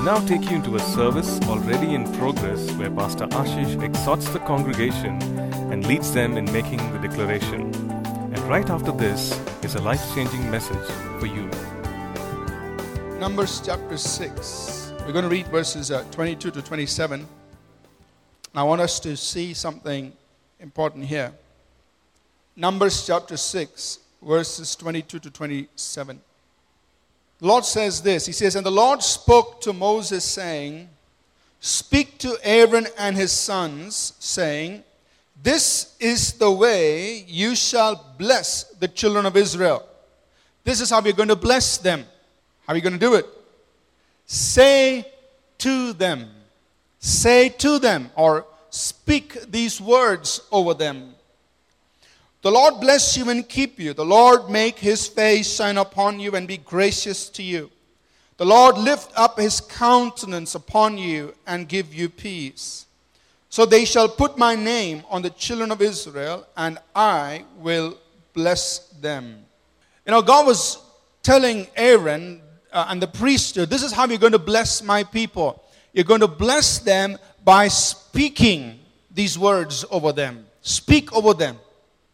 We now take you into a service already in progress where Pastor Ashish exhorts the congregation and leads them in making the declaration. And right after this is a life changing message for you. Numbers chapter 6. We're going to read verses uh, 22 to 27. I want us to see something important here. Numbers chapter 6, verses 22 to 27. The Lord says this He says, And the Lord spoke to Moses, saying, Speak to Aaron and his sons, saying, This is the way you shall bless the children of Israel. This is how you're going to bless them. How are you going to do it? Say to them, say to them, or speak these words over them. The Lord bless you and keep you. The Lord make his face shine upon you and be gracious to you. The Lord lift up his countenance upon you and give you peace. So they shall put my name on the children of Israel, and I will bless them. You know, God was telling Aaron uh, and the priesthood, this is how you're going to bless my people. You're going to bless them by speaking these words over them. Speak over them.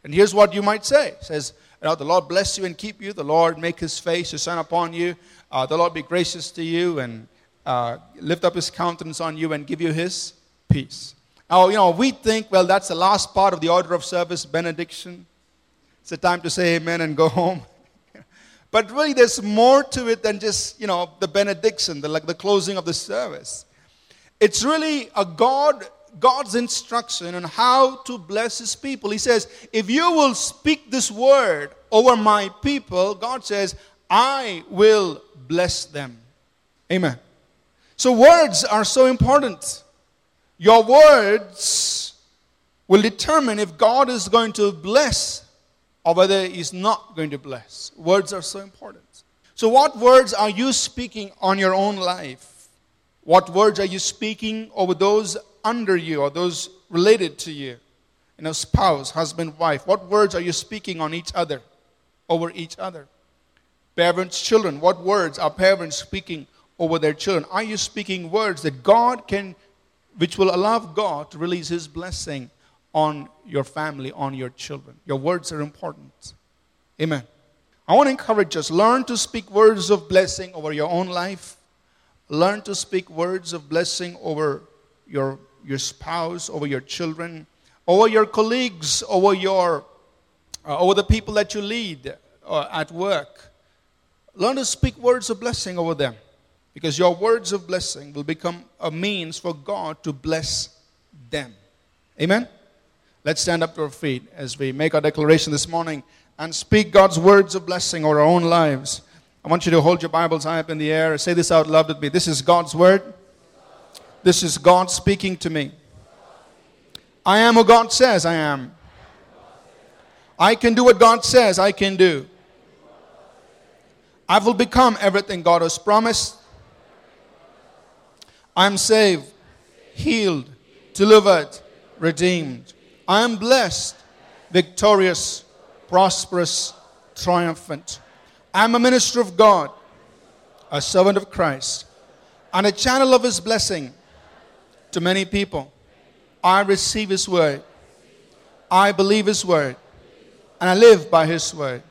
And here's what you might say. It says, you know, the Lord bless you and keep you. The Lord make his face to shine upon you. Uh, the Lord be gracious to you and uh, lift up his countenance on you and give you his peace. Now, you know, we think, well, that's the last part of the order of service, benediction. It's a time to say amen and go home. but really, there's more to it than just, you know, the benediction, the, like the closing of the service. It's really a God God's instruction on how to bless his people. He says, If you will speak this word over my people, God says, I will bless them. Amen. So, words are so important. Your words will determine if God is going to bless or whether He's not going to bless. Words are so important. So, what words are you speaking on your own life? What words are you speaking over those under you or those related to you? You know, spouse, husband, wife. What words are you speaking on each other, over each other? Parents, children. What words are parents speaking over their children? Are you speaking words that God can, which will allow God to release His blessing on your family, on your children? Your words are important. Amen. I want to encourage us learn to speak words of blessing over your own life. Learn to speak words of blessing over your your spouse, over your children, over your colleagues, over your uh, over the people that you lead uh, at work. Learn to speak words of blessing over them because your words of blessing will become a means for God to bless them. Amen. Let's stand up to our feet as we make our declaration this morning and speak God's words of blessing over our own lives. I want you to hold your Bibles high up in the air. Say this out loud with me. This is God's word. This is God speaking to me. I am who God says I am. I can do what God says I can do. I will become everything God has promised. I am saved, healed, delivered, redeemed. I am blessed, victorious, prosperous, triumphant. I am a minister of God, a servant of Christ, and a channel of His blessing to many people. I receive His word. I believe His word. And I live by His word.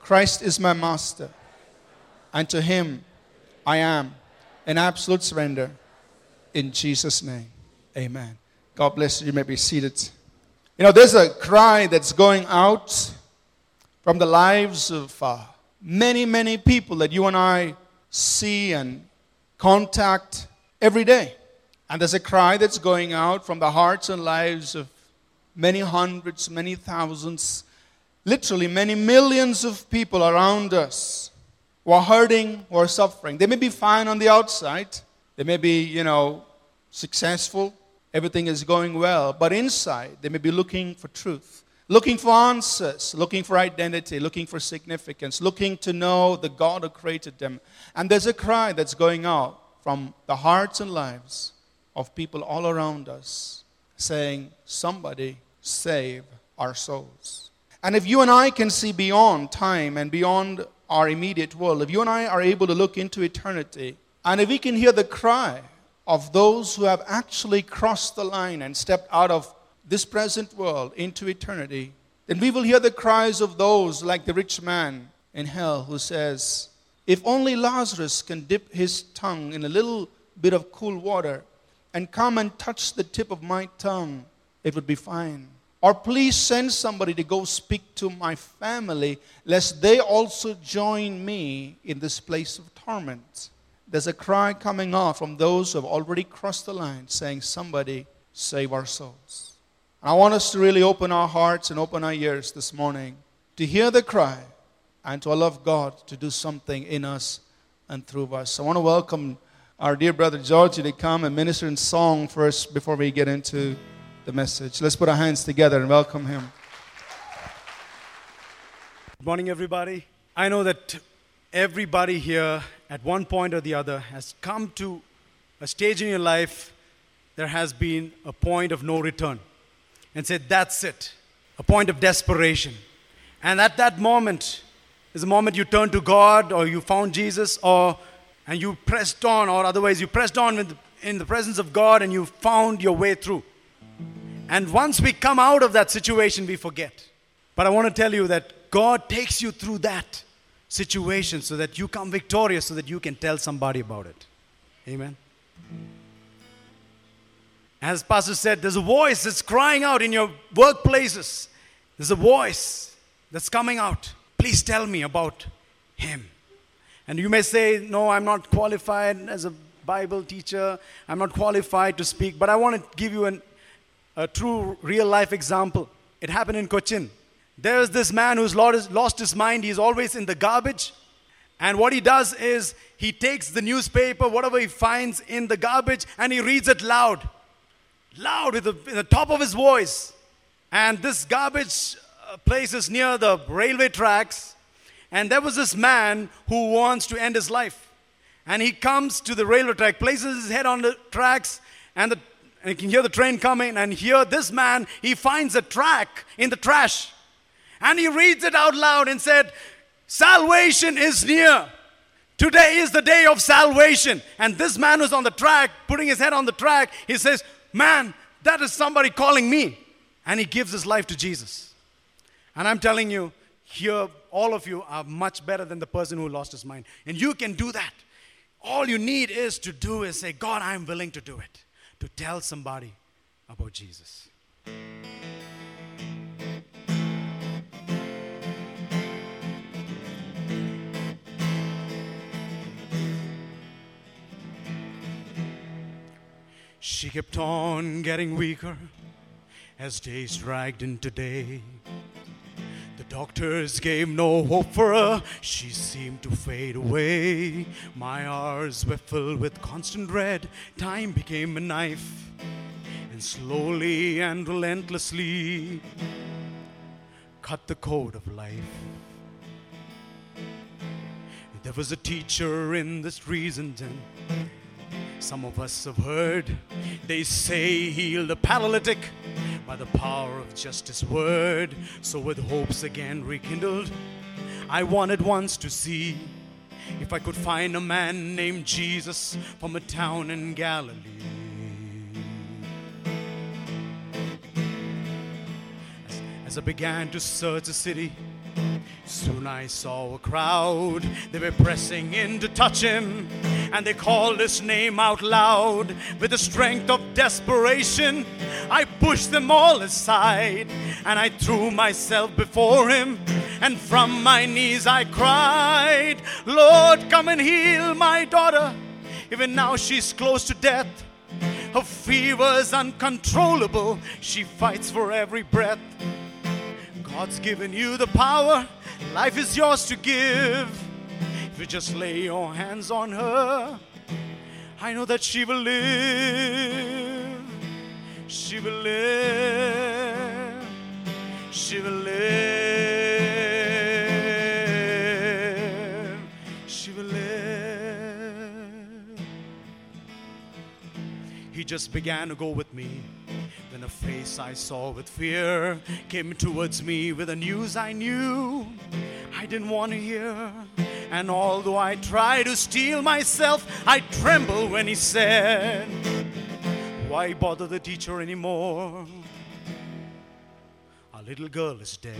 Christ is my master. And to Him I am in absolute surrender. In Jesus' name, amen. God bless you. You may be seated. You know, there's a cry that's going out from the lives of uh, many, many people that you and I see and contact every day. And there's a cry that's going out from the hearts and lives of many hundreds, many thousands, literally many millions of people around us who are hurting, who are suffering. They may be fine on the outside, they may be, you know, successful, everything is going well, but inside they may be looking for truth, looking for answers, looking for identity, looking for significance, looking to know the God who created them. And there's a cry that's going out from the hearts and lives of people all around us saying, Somebody save our souls. And if you and I can see beyond time and beyond our immediate world, if you and I are able to look into eternity, And if we can hear the cry of those who have actually crossed the line and stepped out of this present world into eternity, then we will hear the cries of those like the rich man in hell who says, If only Lazarus can dip his tongue in a little bit of cool water and come and touch the tip of my tongue, it would be fine. Or please send somebody to go speak to my family, lest they also join me in this place of torment. There's a cry coming off from those who have already crossed the line saying, Somebody save our souls. And I want us to really open our hearts and open our ears this morning to hear the cry and to allow God to do something in us and through us. I want to welcome our dear brother Georgie to come and minister in song first before we get into the message. Let's put our hands together and welcome him. Good morning, everybody. I know that everybody here, at one point or the other, has come to a stage in your life there has been a point of no return and said, That's it, a point of desperation. And at that moment is the moment you turn to God or you found Jesus or and you pressed on, or otherwise you pressed on with, in the presence of God and you found your way through. And once we come out of that situation, we forget. But I want to tell you that God takes you through that situation so that you come victorious, so that you can tell somebody about it. Amen. As Pastor said, there's a voice that's crying out in your workplaces. There's a voice that's coming out. Please tell me about him. And you may say, No, I'm not qualified as a Bible teacher. I'm not qualified to speak. But I want to give you an, a true real life example. It happened in Cochin. There's this man who's lost his mind. He's always in the garbage. And what he does is he takes the newspaper, whatever he finds in the garbage, and he reads it loud. Loud with the, the top of his voice. And this garbage uh, place is near the railway tracks. And there was this man who wants to end his life. And he comes to the railway track, places his head on the tracks, and, the, and he can hear the train coming. And here, this man, he finds a track in the trash. And he reads it out loud and said, Salvation is near. Today is the day of salvation. And this man who's on the track, putting his head on the track, he says, Man, that is somebody calling me. And he gives his life to Jesus. And I'm telling you, here all of you are much better than the person who lost his mind. And you can do that. All you need is to do is say, God, I'm willing to do it. To tell somebody about Jesus. She kept on getting weaker as days dragged into day. Doctors gave no hope for her, she seemed to fade away. My hours were filled with constant dread, time became a knife, and slowly and relentlessly cut the code of life. There was a teacher in the streets and some of us have heard. They say heal the paralytic by the power of just his word. So, with hopes again rekindled, I wanted once to see if I could find a man named Jesus from a town in Galilee. As, as I began to search the city, Soon I saw a crowd, they were pressing in to touch him, and they called his name out loud. With the strength of desperation, I pushed them all aside, and I threw myself before him, and from my knees I cried, Lord, come and heal my daughter. Even now she's close to death. Her fever is uncontrollable, she fights for every breath. God's given you the power Life is yours to give. You just lay your hands on her, I know that she will live. She will live. She will live. She will live. He just began to go with me then a face I saw with fear came towards me with the news I knew I didn't want to hear. And although I try to steel myself, I tremble when he said, Why bother the teacher anymore? Our little girl is dead.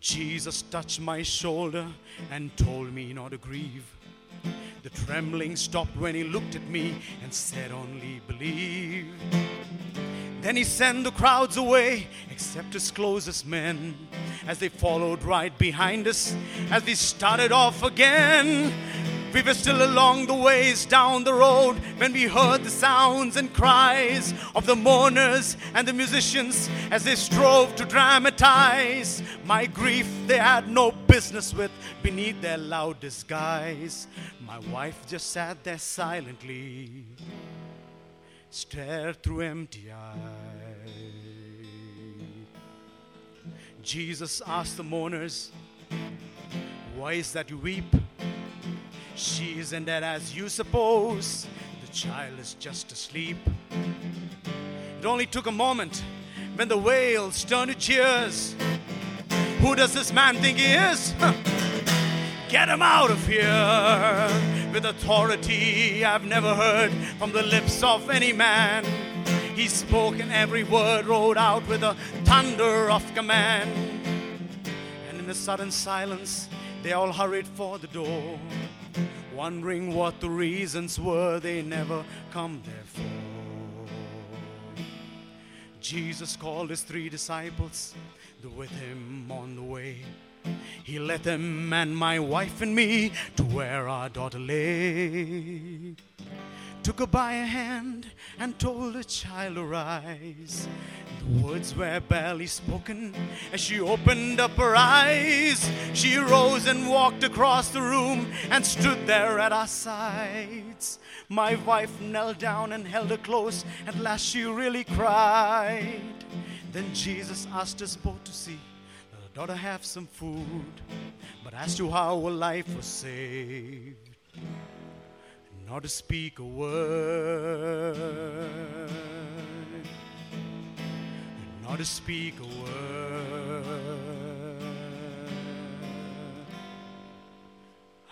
Jesus touched my shoulder and told me not to grieve. The trembling stopped when he looked at me and said, Only believe. Then he sent the crowds away, except his closest men, as they followed right behind us as we started off again. We were still along the ways down the road when we heard the sounds and cries of the mourners and the musicians as they strove to dramatize my grief they had no business with beneath their loud disguise. My wife just sat there silently stared through empty eyes. Jesus asked the mourners, Why is that you weep? She isn't dead as you suppose. The child is just asleep. It only took a moment when the wails turned to cheers. Who does this man think he is? Get him out of here with authority I've never heard from the lips of any man. He spoke and every word rolled out with a thunder of command. And in the sudden silence, they all hurried for the door, wondering what the reasons were they never come there for. Jesus called his three disciples, with him on the way. He led them and my wife and me to where our daughter lay. Took her by a hand and told the child to rise. The words were barely spoken as she opened up her eyes. She rose and walked across the room and stood there at our sides. My wife knelt down and held her close. At last she really cried. Then Jesus asked us both to see the daughter have some food. But as to how a life was saved, not to speak a word, not to speak a word.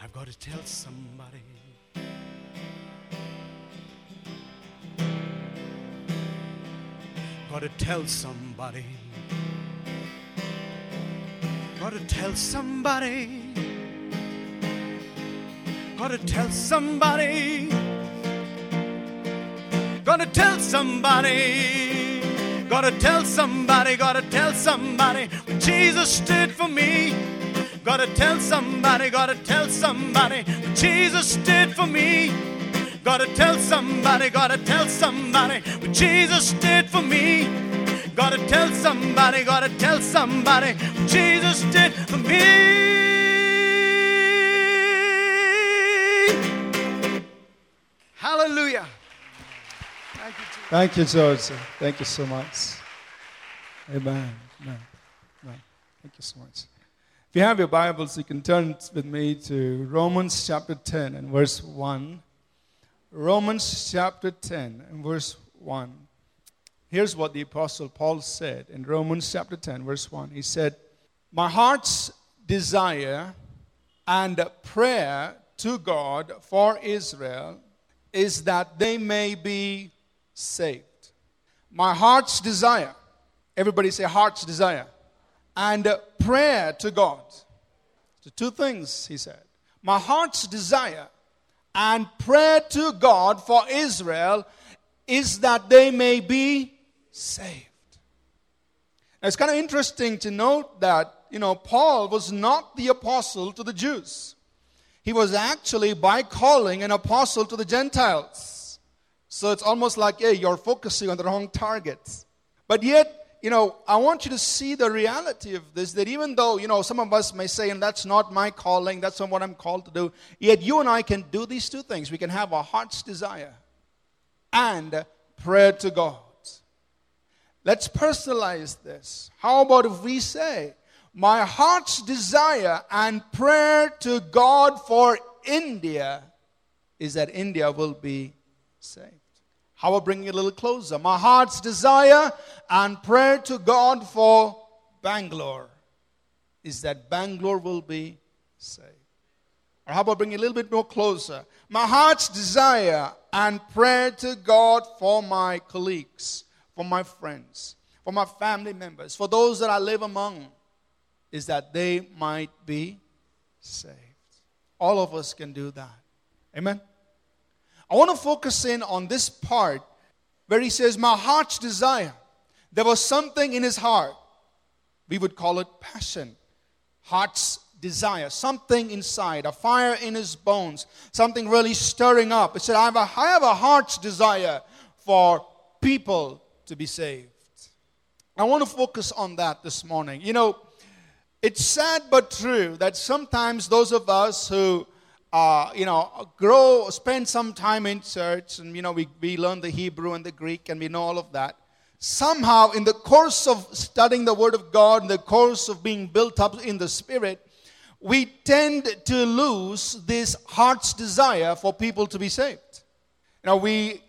I've got to tell somebody. Got to tell somebody. Gotta tell somebody. Gotta tell somebody. Gotta tell somebody. Gotta tell somebody. Gotta tell somebody what Jesus did for me. Gotta tell somebody. Gotta tell somebody what Jesus did for me. Gotta tell somebody. Gotta tell somebody what Jesus did for me. Gotta tell somebody, gotta tell somebody what Jesus did for me. Thank you, George. Thank you so much. Amen. Amen. Amen. Thank you so much. If you have your Bibles, you can turn with me to Romans chapter 10 and verse 1. Romans chapter 10 and verse 1. Here's what the Apostle Paul said in Romans chapter 10, verse 1. He said, My heart's desire and prayer to God for Israel is that they may be saved. My heart's desire, everybody say heart's desire, and prayer to God. So, two things, he said. My heart's desire and prayer to God for Israel is that they may be saved. Now, it's kind of interesting to note that, you know, Paul was not the apostle to the Jews. He was actually, by calling, an apostle to the Gentiles. So it's almost like, hey, you're focusing on the wrong targets. But yet, you know, I want you to see the reality of this that even though, you know, some of us may say, and that's not my calling, that's not what I'm called to do, yet you and I can do these two things. We can have a heart's desire and prayer to God. Let's personalize this. How about if we say, My heart's desire and prayer to God for India is that India will be saved? How about bringing it a little closer? My heart's desire and prayer to God for Bangalore is that Bangalore will be saved. Or how about bringing it a little bit more closer? My heart's desire and prayer to God for my colleagues, for my friends, for my family members, for those that I live among, is that they might be saved. All of us can do that. Amen. I want to focus in on this part where he says, My heart's desire. There was something in his heart. We would call it passion. Heart's desire, something inside, a fire in his bones, something really stirring up. He said, I have a, I have a heart's desire for people to be saved. I want to focus on that this morning. You know, it's sad but true that sometimes those of us who uh, you know, grow, spend some time in church, and you know, we, we learn the Hebrew and the Greek, and we know all of that. Somehow, in the course of studying the Word of God, in the course of being built up in the Spirit, we tend to lose this heart's desire for people to be saved. Know, we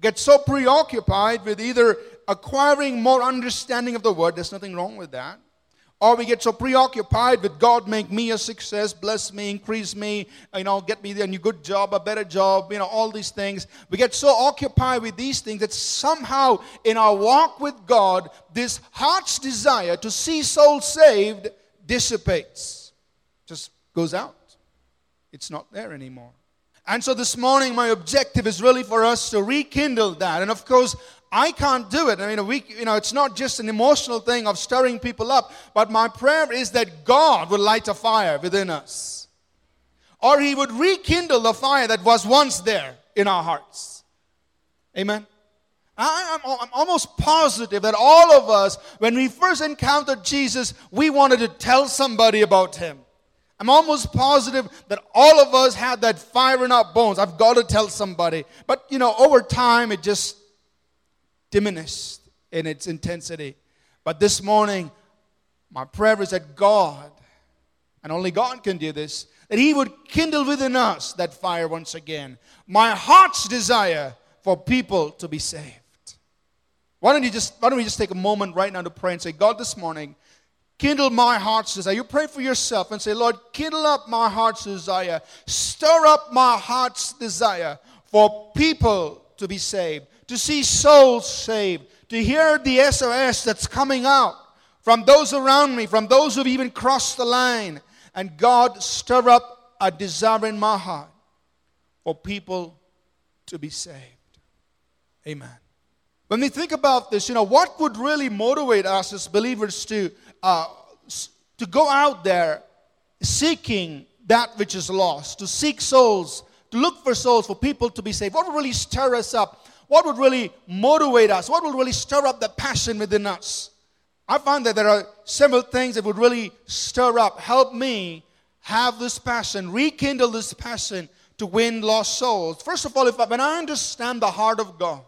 get so preoccupied with either acquiring more understanding of the Word, there's nothing wrong with that, or we get so preoccupied with God, make me a success, bless me, increase me, you know, get me a new good job, a better job, you know, all these things. We get so occupied with these things that somehow in our walk with God, this heart's desire to see souls saved dissipates, just goes out. It's not there anymore. And so this morning, my objective is really for us to rekindle that. And of course, I can't do it. I mean, we, you know, it's not just an emotional thing of stirring people up, but my prayer is that God will light a fire within us. Or He would rekindle the fire that was once there in our hearts. Amen. I, am almost positive that all of us, when we first encountered Jesus, we wanted to tell somebody about Him. I'm almost positive that all of us had that fire in our bones. I've got to tell somebody. But, you know, over time, it just diminished in its intensity. But this morning, my prayer is that God, and only God can do this, that He would kindle within us that fire once again. My heart's desire for people to be saved. Why don't you just why don't we just take a moment right now to pray and say, God, this morning, kindle my heart's desire. You pray for yourself and say, Lord, kindle up my heart's desire. Stir up my heart's desire for people to be saved to see souls saved, to hear the SOS that's coming out from those around me, from those who've even crossed the line. And God, stir up a desire in my heart for people to be saved. Amen. When we think about this, you know, what would really motivate us as believers to, uh, to go out there seeking that which is lost, to seek souls, to look for souls, for people to be saved? What would really stir us up? What would really motivate us? What would really stir up the passion within us? I find that there are several things that would really stir up, help me have this passion, rekindle this passion to win lost souls. First of all, if I, when I understand the heart of God,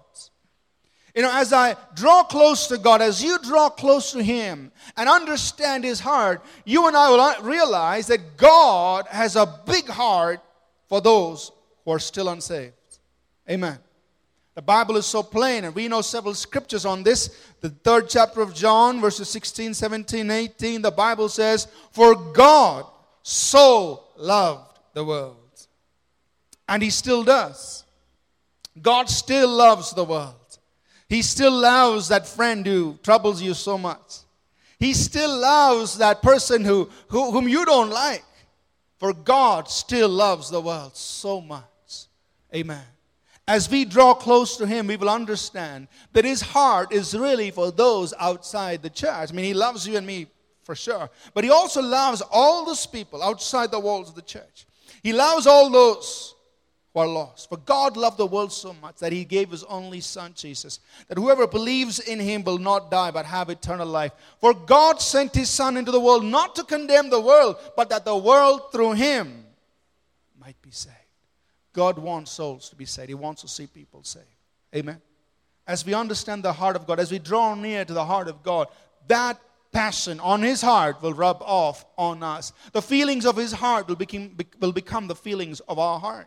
you know, as I draw close to God, as you draw close to Him and understand His heart, you and I will realize that God has a big heart for those who are still unsaved. Amen. The Bible is so plain, and we know several scriptures on this. The third chapter of John, verses 16, 17, 18, the Bible says, For God so loved the world. And He still does. God still loves the world. He still loves that friend who troubles you so much. He still loves that person who, who, whom you don't like. For God still loves the world so much. Amen as we draw close to Him, we will understand that His heart is really for those outside the church. I mean, He loves you and me for sure, but He also loves all those people outside the walls of the church. He loves all those who are lost. For God loved the world so much that He gave His only Son, Jesus, that whoever believes in Him will not die but have eternal life. For God sent His Son into the world not to condemn the world, but that the world through Him might be saved. God wants souls to be saved. He wants to see people saved. Amen. As we understand the heart of God, as we draw near to the heart of God, that passion on his heart will rub off on us. The feelings of his heart will become, will become the feelings of our heart.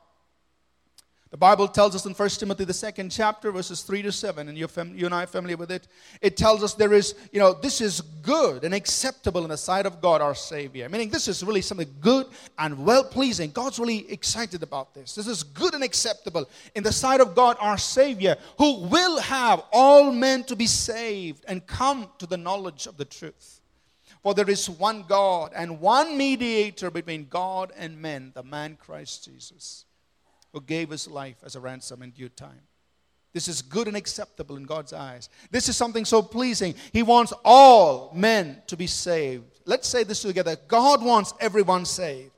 The Bible tells us in 1 Timothy, the second chapter, verses 3 to 7, and you and I are familiar with it. It tells us there is, you know, this is good and acceptable in the sight of God our Savior. Meaning, this is really something good and well pleasing. God's really excited about this. This is good and acceptable in the sight of God our Savior, who will have all men to be saved and come to the knowledge of the truth. For there is one God and one mediator between God and men, the man Christ Jesus who gave his life as a ransom in due time. This is good and acceptable in God's eyes. This is something so pleasing. He wants all men to be saved. Let's say this together God wants everyone saved.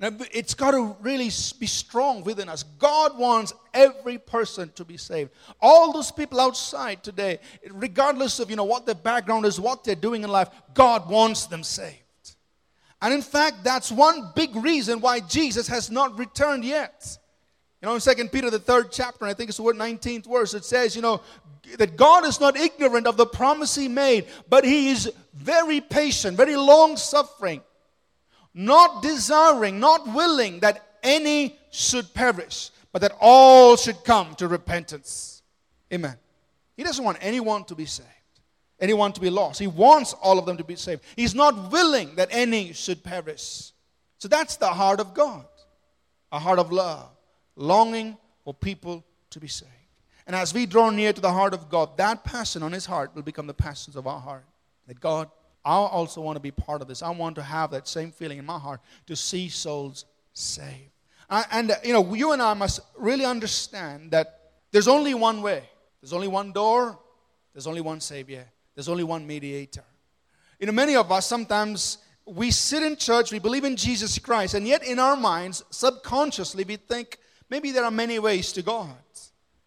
Now, it's got to really be strong within us. God wants every person to be saved. All those people outside today, regardless of you know what their background is, what they're doing in life, God wants them saved. And in fact, that's one big reason why Jesus has not returned yet. You know, in Second Peter, the third chapter, I think it's the 19th verse, it says, you know, that God is not ignorant of the promise He made, but He is very patient, very long suffering, not desiring, not willing that any should perish, but that all should come to repentance. Amen. He doesn't want anyone to be saved, anyone to be lost. He wants all of them to be saved. He's not willing that any should perish. So that's the heart of God, a heart of love longing for people to be saved. And as we draw near to the heart of God, that passion on his heart will become the passions of our heart. That God, I also want to be part of this. I want to have that same feeling in my heart to see souls saved. And, you know, you and I must really understand that there's only one way, there's only one door, there's only one Savior, there's only one mediator. You know, many of us sometimes we sit in church, we believe in Jesus Christ, and yet in our minds, subconsciously, we think Maybe there are many ways to God.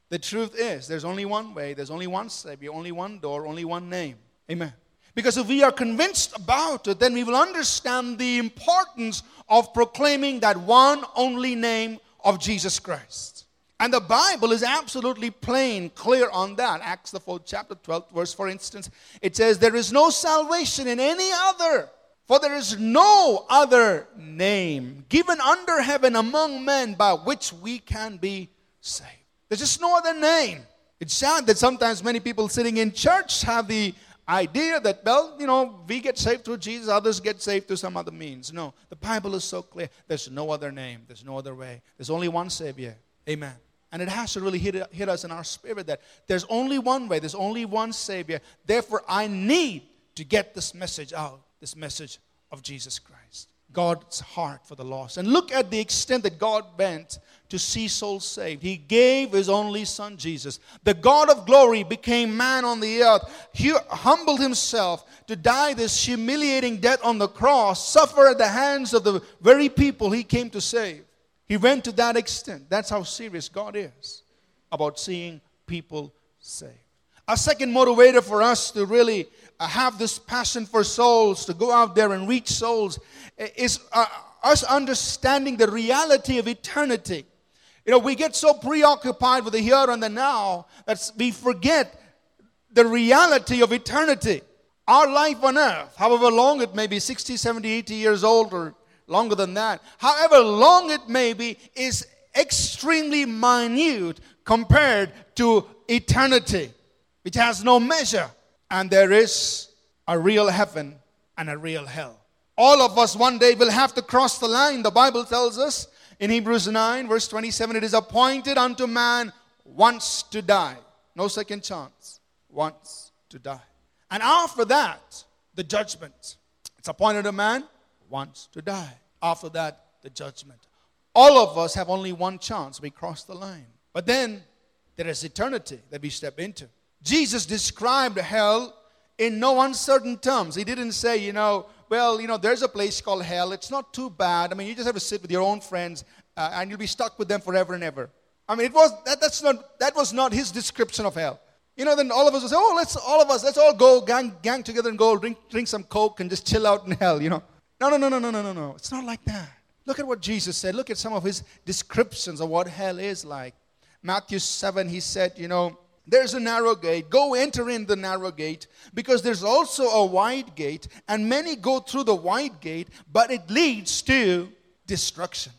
The truth is, there's only one way, there's only one Savior, only one door, only one name. Amen. Because if we are convinced about it, then we will understand the importance of proclaiming that one only name of Jesus Christ. And the Bible is absolutely plain, clear on that. Acts, the fourth chapter, 12th verse, for instance, it says, There is no salvation in any other for there is no other name given under heaven among men by which we can be saved. There's just no other name. It's sad that sometimes many people sitting in church have the idea that, well, you know, we get saved through Jesus, others get saved through some other means. No, the Bible is so clear. There's no other name, there's no other way. There's only one Savior. Amen. And it has to really hit, hit us in our spirit that there's only one way, there's only one Savior. Therefore, I need to get this message out this message of Jesus Christ. God's heart for the lost. And look at the extent that God bent to see souls saved. He gave His only Son, Jesus. The God of glory became man on the earth. He humbled Himself to die this humiliating death on the cross, suffer at the hands of the very people He came to save. He went to that extent. That's how serious God is about seeing people saved. A second motivator for us to really have this passion for souls, to go out there and reach souls, is uh, us understanding the reality of eternity. You know, we get so preoccupied with the here and the now that we forget the reality of eternity. Our life on earth, however long it may be 60, 70, 80 years old, or longer than that, however long it may be, is extremely minute compared to eternity, which has no measure and there is a real heaven and a real hell. All of us one day will have to cross the line. The Bible tells us in Hebrews 9, verse 27, it is appointed unto man once to die. No second chance. Once to die. And after that, the judgment. It's appointed a man once to die. After that, the judgment. All of us have only one chance. We cross the line. But then there is eternity that we step into. Jesus described hell in no uncertain terms. He didn't say, you know, well, you know, there's a place called hell. It's not too bad. I mean, you just have to sit with your own friends uh, and you'll be stuck with them forever and ever. I mean, it was that, that's not that was not his description of hell. You know, then all of us will say, oh, let's all of us, let's all go gang, gang together and go drink, drink some coke and just chill out in hell, you know. No, no, no, no, no, no, no, no. It's not like that. Look at what Jesus said. Look at some of his descriptions of what hell is like. Matthew 7, he said, you know, there's a narrow gate. Go enter in the narrow gate because there's also a wide gate, and many go through the wide gate, but it leads to destruction.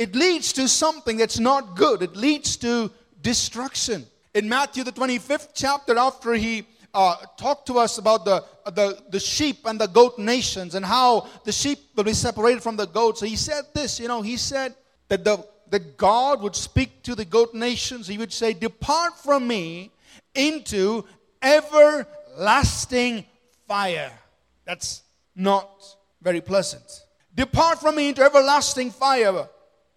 it leads to something that's not good. It leads to destruction. In Matthew, the 25th chapter, after he uh, talked to us about the, the, the sheep and the goat nations and how the sheep will be separated from the goats, so he said this, you know, he said that, the, that God would speak to the goat nations. He would say, Depart from me into everlasting fire. That's not very pleasant. Depart from me into everlasting fire,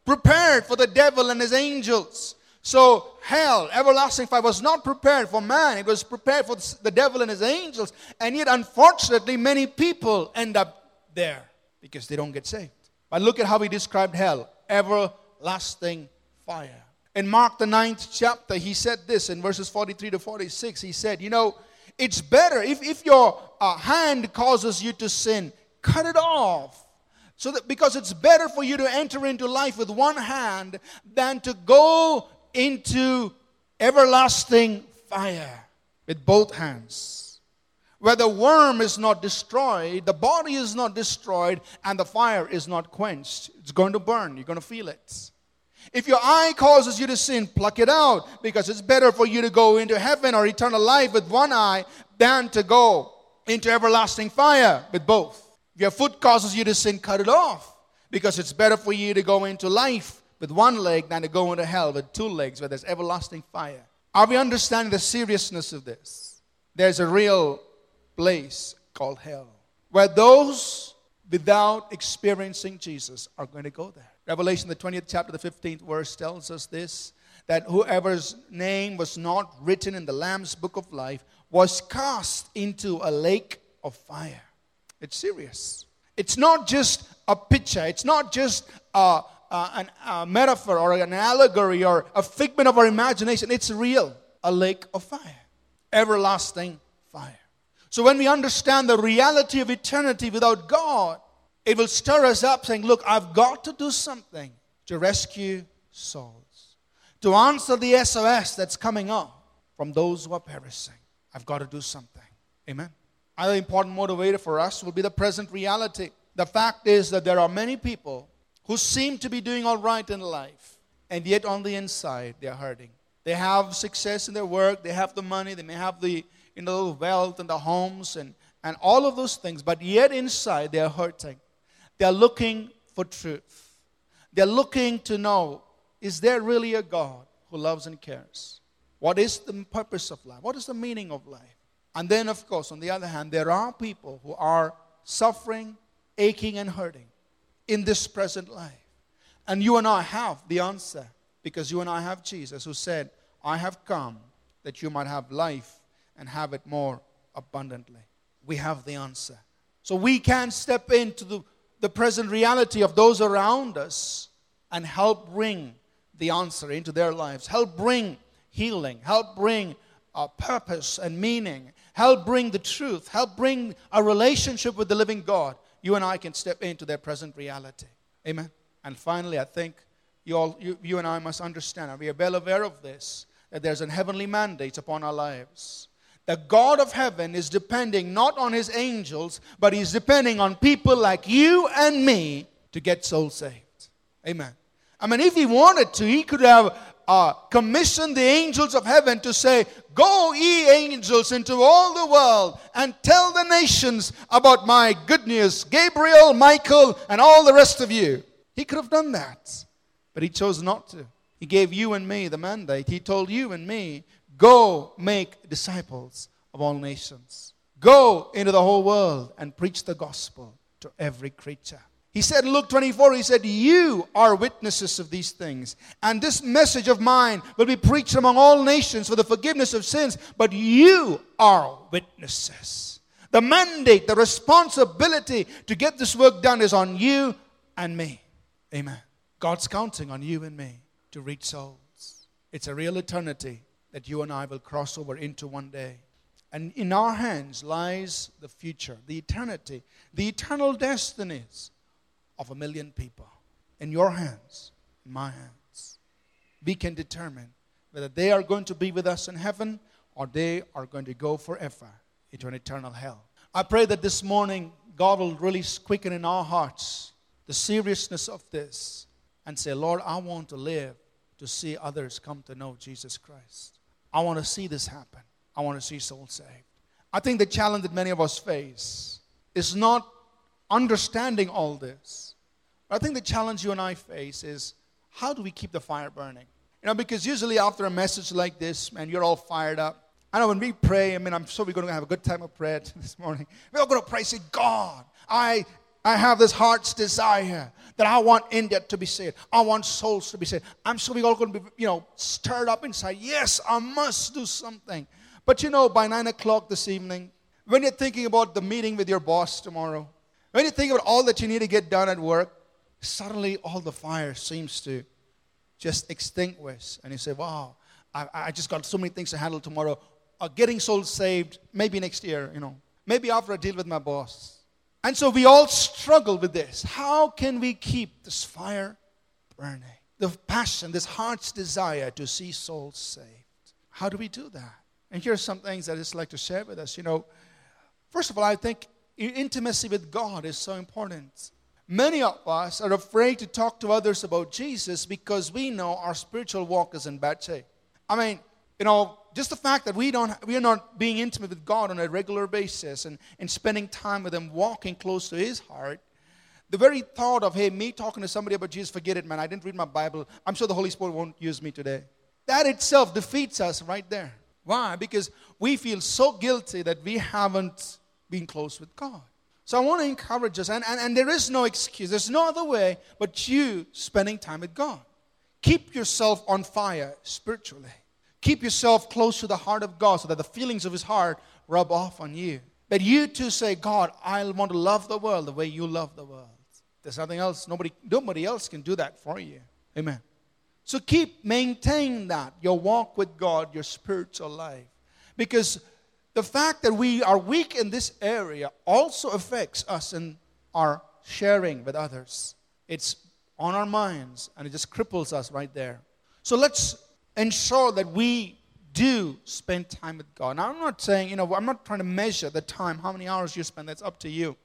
prepared for the devil and his angels. So, hell, everlasting fire, was not prepared for man, it was prepared for the devil and his angels. And yet, unfortunately, many people end up there because they don't get saved. But look at how he described hell everlasting fire. In Mark, the ninth chapter, he said this in verses 43 to 46. He said, You know, it's better if, if your uh, hand causes you to sin, cut it off. So that because it's better for you to enter into life with one hand than to go into everlasting fire with both hands. Where the worm is not destroyed, the body is not destroyed, and the fire is not quenched. It's going to burn. You're going to feel it. If your eye causes you to sin, pluck it out because it's better for you to go into heaven or eternal life with one eye than to go into everlasting fire with both. If your foot causes you to sin, cut it off because it's better for you to go into life with one leg than to go into hell with two legs where there's everlasting fire. Are we understanding the seriousness of this? There's a real place called hell where those without experiencing Jesus are going to go there. Revelation, the 20th chapter, the 15th verse tells us this that whoever's name was not written in the Lamb's book of life was cast into a lake of fire. It's serious. It's not just a picture, it's not just a, a, an, a metaphor or an allegory or a figment of our imagination. It's real. A lake of fire, everlasting fire. So when we understand the reality of eternity without God, it will stir us up saying, Look, I've got to do something to rescue souls, to answer the SOS that's coming up from those who are perishing. I've got to do something. Amen. Another important motivator for us will be the present reality. The fact is that there are many people who seem to be doing all right in life, and yet on the inside they're hurting. They have success in their work, they have the money, they may have the you know, wealth and the homes and, and all of those things, but yet inside they're hurting. They're looking for truth. They're looking to know is there really a God who loves and cares? What is the purpose of life? What is the meaning of life? And then, of course, on the other hand, there are people who are suffering, aching, and hurting in this present life. And you and I have the answer because you and I have Jesus who said, I have come that you might have life and have it more abundantly. We have the answer. So we can step into the the present reality of those around us and help bring the answer into their lives. Help bring healing. Help bring a purpose and meaning. Help bring the truth. Help bring a relationship with the living God. You and I can step into their present reality. Amen. And finally, I think you, all, you, you and I must understand, and we are well aware of this, that there's an heavenly mandate upon our lives. The God of heaven is depending not on his angels, but he's depending on people like you and me to get souls saved. Amen. I mean, if he wanted to, he could have uh, commissioned the angels of heaven to say, Go, ye angels, into all the world and tell the nations about my good news. Gabriel, Michael, and all the rest of you. He could have done that, but he chose not to. He gave you and me the mandate. He told you and me Go make disciples of all nations. Go into the whole world and preach the gospel to every creature. He said in Luke 24, He said, You are witnesses of these things. And this message of mine will be preached among all nations for the forgiveness of sins. But you are witnesses. The mandate, the responsibility to get this work done is on you and me. Amen. God's counting on you and me to reach souls. It's a real eternity that you and I will cross over into one day. And in our hands lies the future, the eternity, the eternal destinies of a million people. In your hands, in my hands. We can determine whether they are going to be with us in heaven or they are going to go forever into an eternal hell. I pray that this morning God will really quicken in our hearts the seriousness of this and say, Lord, I want to live to see others come to know Jesus Christ. I want to see this happen. I want to see souls saved. I think the challenge that many of us face is not understanding all this. But I think the challenge you and I face is how do we keep the fire burning? You know, because usually after a message like this, man, you're all fired up. I know when we pray, I mean, I'm sure we're going to have a good time of prayer this morning. We're all going to pray, say, God, I, I have this heart's desire that I want India to be saved. I want souls to be saved. I'm sure we're all going to be, you know, stirred up inside. Yes, I must do something. But you know, by nine o'clock this evening, when you're thinking about the meeting with your boss tomorrow, when you think about all that you need to get done at work, suddenly all the fire seems to just extinguish. And you say, wow, I, I just got so many things to handle tomorrow. Uh, getting souls saved, maybe next year, you know. Maybe after I deal with my boss. And so we all struggle with this. How can we keep this fire burning? The passion, this heart's desire to see souls saved. How do we do that? And here are some things that I'd just like to share with us. You know, first of all, I think intimacy with God is so important. Many of us are afraid to talk to others about Jesus because we know our spiritual walk is in bad shape. I mean, you know, just the fact that we don't we are not being intimate with God on a regular basis and, and spending time with him, walking close to his heart, the very thought of, hey, me talking to somebody about Jesus, forget it, man. I didn't read my Bible. I'm sure the Holy Spirit won't use me today. That itself defeats us right there. Why? Because we feel so guilty that we haven't been close with God. So I want to encourage us, and, and, and there is no excuse, there's no other way but you spending time with God. Keep yourself on fire spiritually. Keep yourself close to the heart of God so that the feelings of His heart rub off on you. That you too say, God, I want to love the world the way you love the world. There's nothing else, nobody, nobody else can do that for you. Amen. So keep maintain that, your walk with God, your spiritual life. Because the fact that we are weak in this area also affects us in our sharing with others. It's on our minds and it just cripples us right there. So let's ensure that we do spend time with God. Now, I'm not saying, you know, I'm not trying to measure the time, how many hours you spend, that's up to you.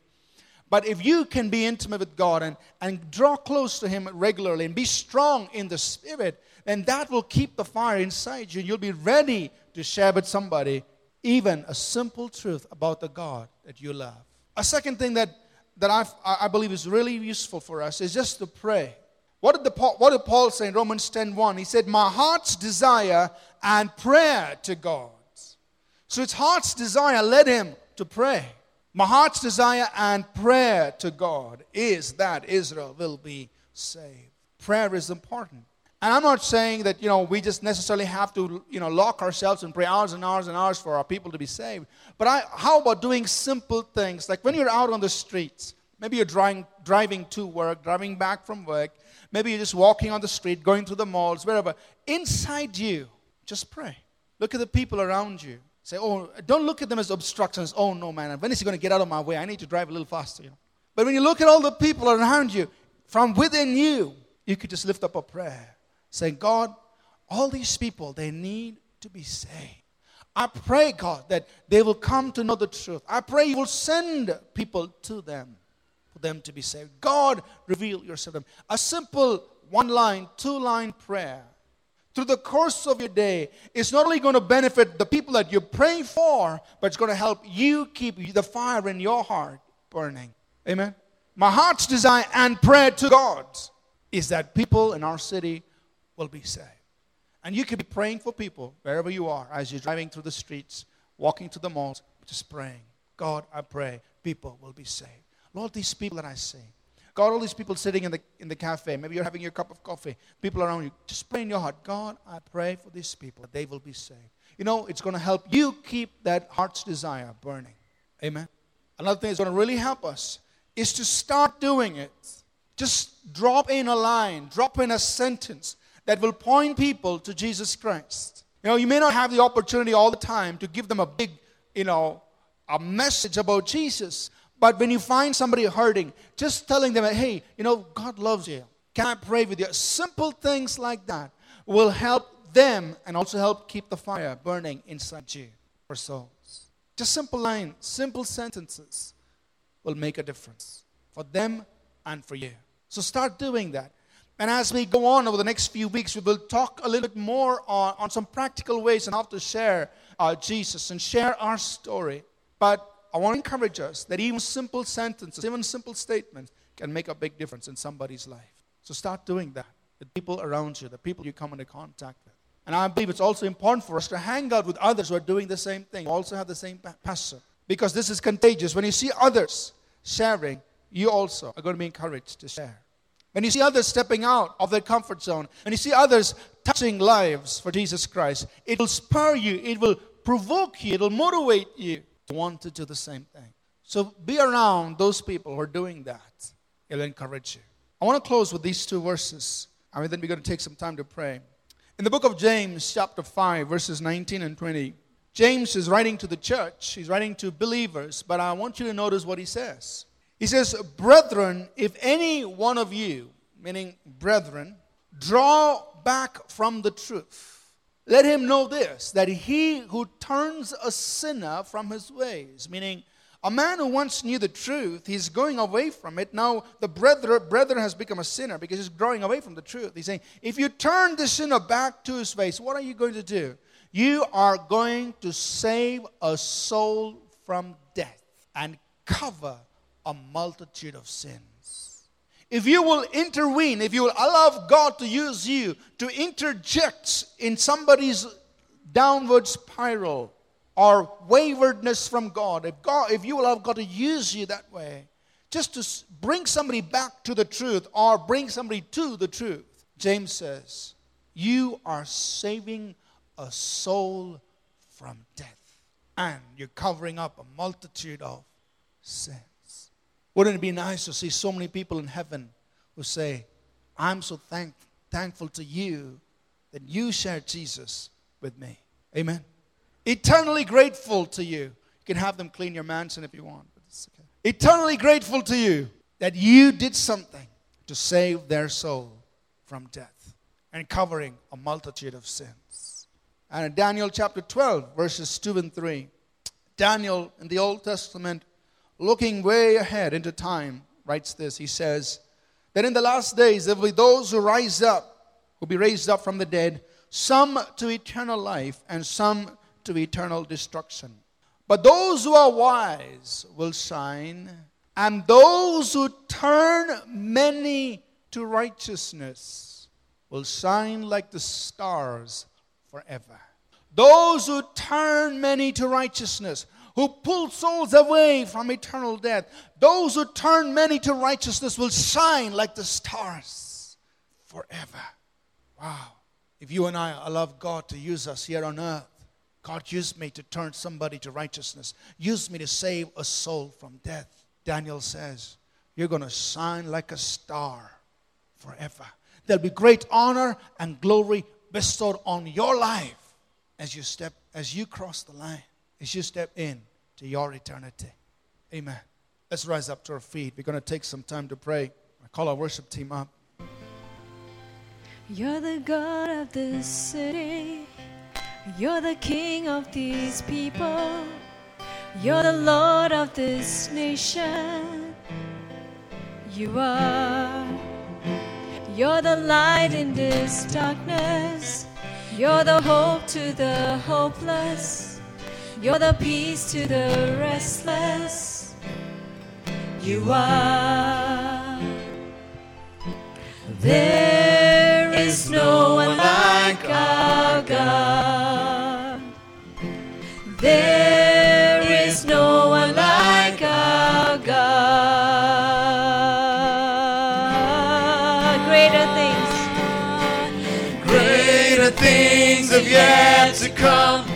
But if you can be intimate with God and, and draw close to Him regularly and be strong in the Spirit, then that will keep the fire inside you. You'll be ready to share with somebody even a simple truth about the God that you love. A second thing that, that i I believe is really useful for us is just to pray. What did, the, what did Paul say in Romans 10.1? He said, my heart's desire and prayer to God. So it's heart's desire led him to pray. My heart's desire and prayer to God is that Israel will be saved. Prayer is important. And I'm not saying that, you know, we just necessarily have to, you know, lock ourselves and pray hours and hours and hours for our people to be saved. But I, how about doing simple things? Like when you're out on the streets, maybe you're driving, driving to work, driving back from work, maybe you're just walking on the street, going through the malls, wherever. Inside you, just pray. Look at the people around you. Say, oh, don't look at them as obstructions. Oh, no, man, when is he going to get out of my way? I need to drive a little faster. You know? But when you look at all the people around you, from within you, you could just lift up a prayer saying, God, all these people, they need to be saved. I pray, God, that they will come to know the truth. I pray you will send people to them for them to be saved. God, reveal yourself to them. A simple one line, two line prayer through the course of your day is not only going to benefit the people that you're praying for, but it's going to help you keep the fire in your heart burning. Amen. My heart's desire and prayer to God is that people in our city will be saved. And you can be praying for people wherever you are as you're driving through the streets, walking to the malls, just praying. God, I pray people will be saved. Lord, these people that I see, God, all these people sitting in the, in the cafe, maybe you're having your cup of coffee, people around you, just pray in your heart, God, I pray for these people that they will be saved. You know, it's going to help you keep that heart's desire burning. Amen. Another thing that's going to really help us is to start doing it. Just drop in a line, drop in a sentence that will point people to Jesus Christ. You know, you may not have the opportunity all the time to give them a big, you know, a message about Jesus, but when you find somebody hurting, just telling them, hey, you know, God loves you. Can I pray with you? Simple things like that will help them and also help keep the fire burning inside you for souls. Just simple lines, simple sentences will make a difference for them and for you. So start doing that. And as we go on over the next few weeks, we will talk a little bit more on, on some practical ways on how to share uh, Jesus and share our story. But I want to encourage us that even simple sentences, even simple statements, can make a big difference in somebody's life. So start doing that The people around you, the people you come into contact with. And I believe it's also important for us to hang out with others who are doing the same thing, also have the same passion, because this is contagious. When you see others sharing, you also are going to be encouraged to share. When you see others stepping out of their comfort zone, when you see others touching lives for Jesus Christ, it will spur you, it will provoke you, it will motivate you want to do the same thing. So be around those people who are doing that. It'll encourage you. I want to close with these two verses, and then we're going to take some time to pray. In the book of James, chapter 5, verses 19 and 20, James is writing to the church. He's writing to believers, but I want you to notice what he says. He says, Brethren, if any one of you, meaning brethren, draw back from the truth, let him know this, that he who turns a sinner from his ways, meaning a man who once knew the truth, he's going away from it. Now the brother, brother has become a sinner because he's growing away from the truth. He's saying, if you turn the sinner back to his ways, what are you going to do? You are going to save a soul from death and cover a multitude of sins. If you will intervene, if you will allow God to use you to interject in somebody's downward spiral or waywardness from God, if God, if you will allow God to use you that way, just to bring somebody back to the truth or bring somebody to the truth, James says, you are saving a soul from death and you're covering up a multitude of sins. Wouldn't it be nice to see so many people in heaven who say, I'm so thank, thankful to you that you shared Jesus with me? Amen. Eternally grateful to you. You can have them clean your mansion if you want, but it's okay. Eternally grateful to you that you did something to save their soul from death and covering a multitude of sins. And in Daniel chapter 12, verses 2 and 3, Daniel in the Old Testament looking way ahead into time, writes this. He says that in the last days there will be those who rise up, who will be raised up from the dead, some to eternal life and some to eternal destruction. But those who are wise will shine, and those who turn many to righteousness will shine like the stars forever. Those who turn many to righteousness who pull souls away from eternal death. Those who turn many to righteousness will shine like the stars forever. Wow. If you and I allow God to use us here on earth, God used me to turn somebody to righteousness, use me to save a soul from death. Daniel says, You're going to shine like a star forever. There'll be great honor and glory bestowed on your life as you step, as you cross the line, as you step in to your eternity. Amen. Let's rise up to our feet. We're going to take some time to pray. I call our worship team up. You're the God of this city. You're the King of these people. You're the Lord of this nation. You are. You're the light in this darkness. You're the hope to the hopeless. You're the peace to the restless. You are. There is no one like our God. There is no one like our God. Greater things. Greater things have yet to come.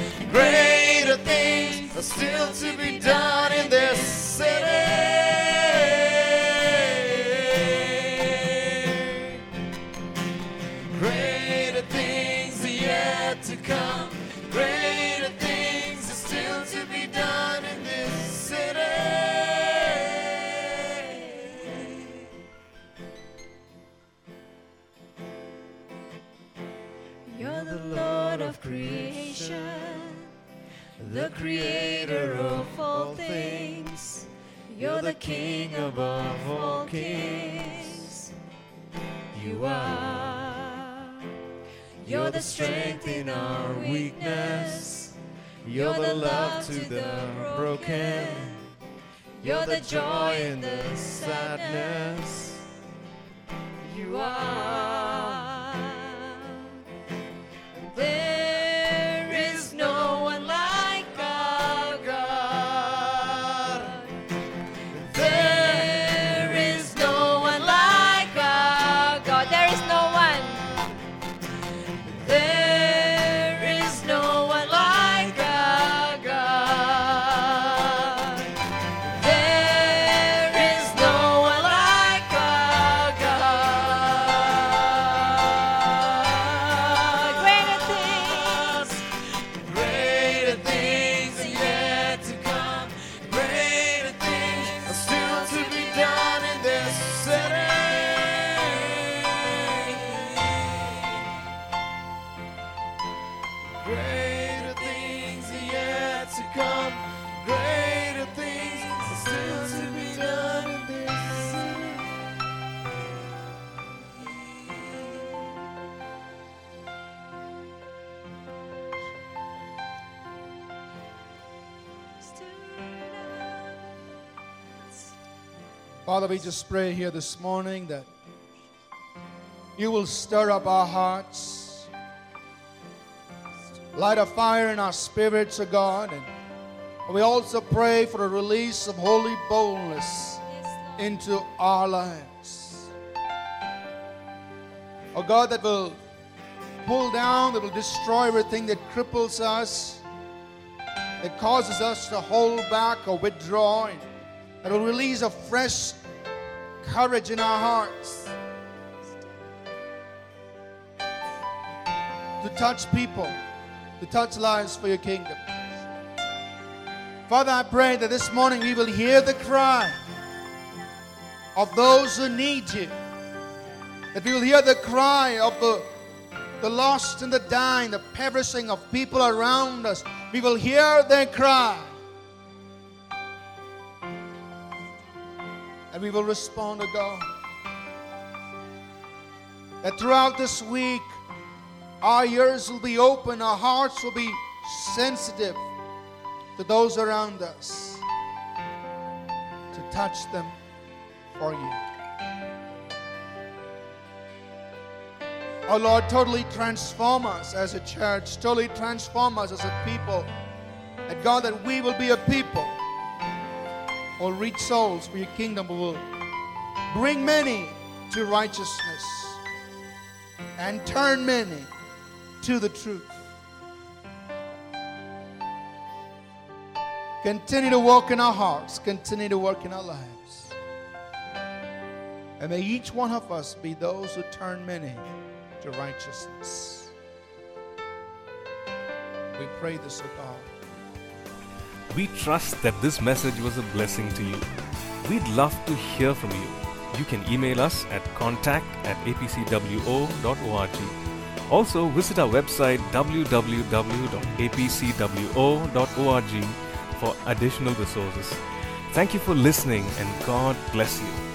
The Lord of creation, the creator of all things. You're the King above all kings. You are. You're the strength in our weakness. You're the love to the broken. You're the joy in the sadness. You are. Greater things are yet to come. Greater things are still to be done in this city. Father, we just pray here this morning that you will stir up our hearts, light a fire in our spirits, O God, and we also pray for a release of holy boldness into our lives. Oh God, that will pull down, that will destroy everything that cripples us, that causes us to hold back or withdraw, that will release a fresh courage in our hearts to touch people, to touch lives for your kingdom. Father, I pray that this morning we will hear the cry of those who need you, that we will hear the cry of the, the lost and the dying, the perishing of people around us. We will hear their cry. and we will respond to God. That throughout this week, our ears will be open, our hearts will be sensitive to those around us, to touch them for you. Oh Lord, totally transform us as a church, totally transform us as a people. And God, that we will be a people will reach souls for your kingdom will bring many to righteousness and turn many to the truth. Continue to walk in our hearts, continue to work in our lives. And may each one of us be those who turn many to righteousness. We pray this, O God. We trust that this message was a blessing to you. We'd love to hear from you. You can email us at contact at apcwo.org. Also, visit our website www.apcwo.org for additional resources. Thank you for listening and God bless you.